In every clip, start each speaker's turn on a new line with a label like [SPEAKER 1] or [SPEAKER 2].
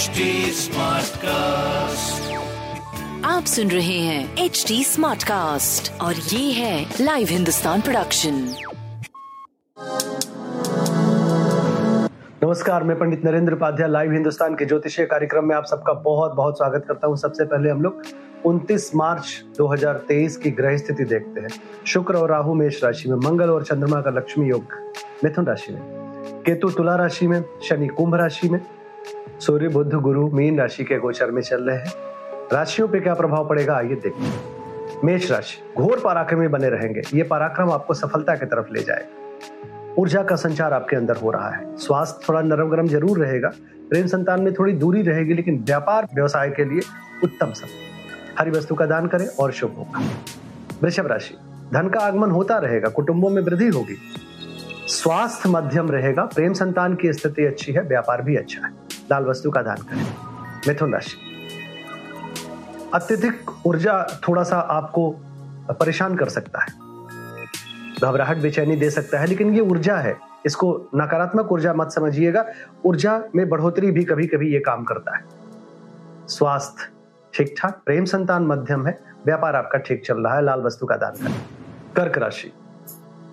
[SPEAKER 1] HD Smartcast.
[SPEAKER 2] आप सुन रहे हैं एच डी स्मार्ट कास्ट और ये है लाइव हिंदुस्तान प्रोडक्शन
[SPEAKER 3] नमस्कार मैं पंडित नरेंद्र उपाध्याय लाइव हिंदुस्तान के ज्योतिषीय कार्यक्रम में आप सबका बहुत बहुत स्वागत करता हूँ। सबसे पहले हम लोग 29 मार्च 2023 की ग्रह स्थिति देखते हैं। शुक्र और राहु मेष राशि में मंगल और चंद्रमा का लक्ष्मी योग मिथुन राशि में केतु तुला राशि में शनि कुंभ राशि में सूर्य बुद्ध गुरु, मीन राशि के गोचर में चल रहे हैं। राशियों पे क्या प्रभाव पड़ेगा, आइए देखते हैं। मेष राशि, घोर पराक्रमी बने रहेंगे। ये पराक्रम आपको सफलता की तरफ़ ले जाएगा। ऊर्जा का संचार आपके अंदर हो रहा है। स्वास्थ्य थोड़ा नरम गरम ज़रूर रहेगा। प्रेम संतान में थोड़ी दूरी रहेगी, लेकिन व्यापार, व्यवसाय के लिए उत्तम समय। हरी वस्तु का दान करें और शुभ होगा। वृषभ राशि, धन का आगमन होता रहेगा, कुटुंबों में वृद्धि होगी। स्वास्थ्य मध्यम रहेगा, प्रेम संतान की स्थिति अच्छी है, व्यापार भी अच्छा है। लाल वस्तु का दान करें। मिथुन राशि। अत्यधिक ऊर्जा थोड़ा सा आपको परेशान कर सकता है। घबराहट, बेचैनी दे सकता है, लेकिन ये ऊर्जा है। इसको नकारात्मक ऊर्जा मत समझिएगा। ऊर्जा में बढ़ोतरी भी कभी कभी ये काम करता है। स्वास्थ्य ठीक ठाक प्रेम संतान मध्यम है। व्यापार आपका ठीक चल रहा है, लाल वस्तु का दान करें। कर्क राशि।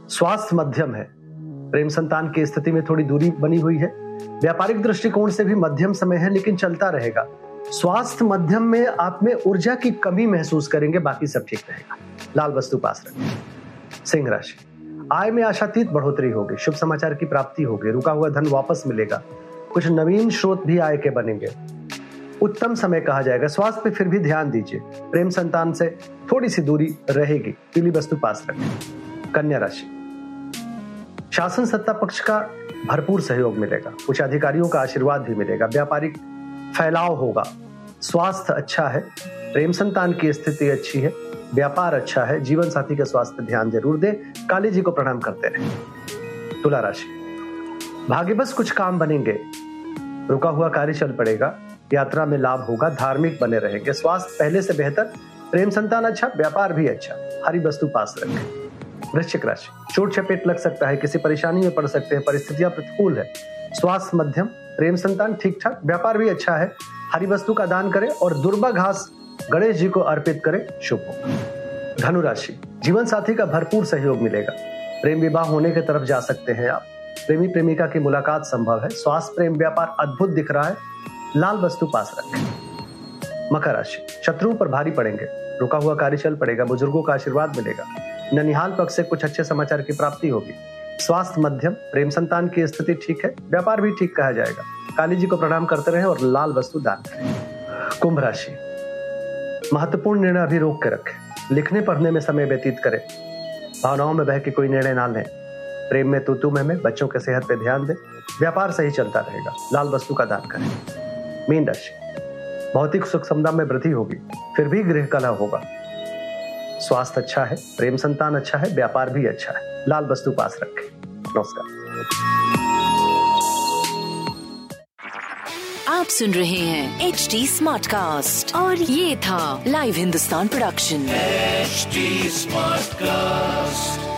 [SPEAKER 3] स्वास्थ्य मध्यम है। प्रेम संतान की स्थिति में थोड़ी दूरी बनी हुई है। व्यापारिक दृष्टिकोण से भी मध्यम समय है, लेकिन चलता रहेगा। स्वास्थ्य मध्यम में आप में ऊर्जा की कमी महसूस करेंगे, बाकी सब ठीक रहेगा। लाल वस्तु पास रखें। सिंह राशि। आय में आशातीत बढ़ोतरी होगी। शुभ समाचार की प्राप्ति होगी। रुका हुआ धन वापस मिलेगा। कुछ नवीन स्रोत भी आय के बनेंगे। उत्तम समय कहा जाएगा। स्वास्थ्य पे फिर भी ध्यान दीजिए। प्रेम संतान से थोड़ी सी दूरी रहेगी। पीली वस्तु पास रखें। कन्या राशि। शासन सत्ता पक्ष का भरपूर सहयोग मिलेगा। कुछ अधिकारियों का आशीर्वाद भी मिलेगा। व्यापारिक फैलाव होगा। स्वास्थ्य अच्छा है। प्रेम संतान की स्थिति अच्छी है। व्यापार अच्छा है। जीवन साथी के स्वास्थ्य ध्यान ज़रूर दें। काली जी को प्रणाम करते रहे। तुला राशि। भाग्य बस कुछ काम बनेंगे। रुका हुआ कार्य चल पड़ेगा। यात्रा में लाभ होगा। धार्मिक बने रहेंगे। स्वास्थ्य पहले से बेहतर। प्रेम संतान अच्छा। व्यापार भी अच्छा। हरी वस्तु पास रखें। वृश्चिक राशि। चोट चपेट लग सकता है, किसी परेशानी में पड़ सकते हैं, परिस्थितियाँ प्रतिकूल है। स्वास्थ्य मध्यम, प्रेम संतान ठीक ठाक व्यापार भी अच्छा है। हरी वस्तु का दान करें और दुर्बा घास गणेश जी को अर्पित करें, शुभ हो। धनु राशि, जीवन साथी का भरपूर सहयोग मिलेगा। प्रेम विवाह होने की तरफ़ जा सकते हैं आप। प्रेमी प्रेमिका की मुलाकात संभव है। स्वास्थ्य, प्रेम, व्यापार अद्भुत दिख रहा है। लाल वस्तु पास रखें। मकर राशि शत्रुओं पर भारी पड़ेंगे। रुका हुआ कार्य चल पड़ेगा, बुज़ुर्गों का आशीर्वाद मिलेगा। ननिहाल पक्ष से कुछ अच्छे समाचार की प्राप्ति होगी। स्वास्थ्य मध्यम प्रेम संतान की स्थिति ठीक है व्यापार भी ठीक कहा जाएगा। काली जी को प्रणाम करते रहे और लाल वस्तु दान करें। कुंभ राशि। महत्वपूर्ण निर्णय अभी रोक के रखें। लिखने पढ़ने में समय व्यतीत करें। भावनाओं में बह के कोई निर्णय ना लें। प्रेम में तू में, में बच्चों के सेहत पे ध्यान दें। व्यापार सही चलता रहेगा। लाल वस्तु का दान करें। मीन राशि। भौतिक सुख समदा में वृद्धि होगी। फिर भी गृह कला होगा। स्वास्थ्य अच्छा है प्रेम संतान अच्छा है व्यापार भी अच्छा है। लाल वस्तु पास रखें। नमस्कार।
[SPEAKER 2] आप सुन रहे हैं एच डी स्मार्ट कास्ट और ये था live Hindustan production
[SPEAKER 1] smart Smartcast.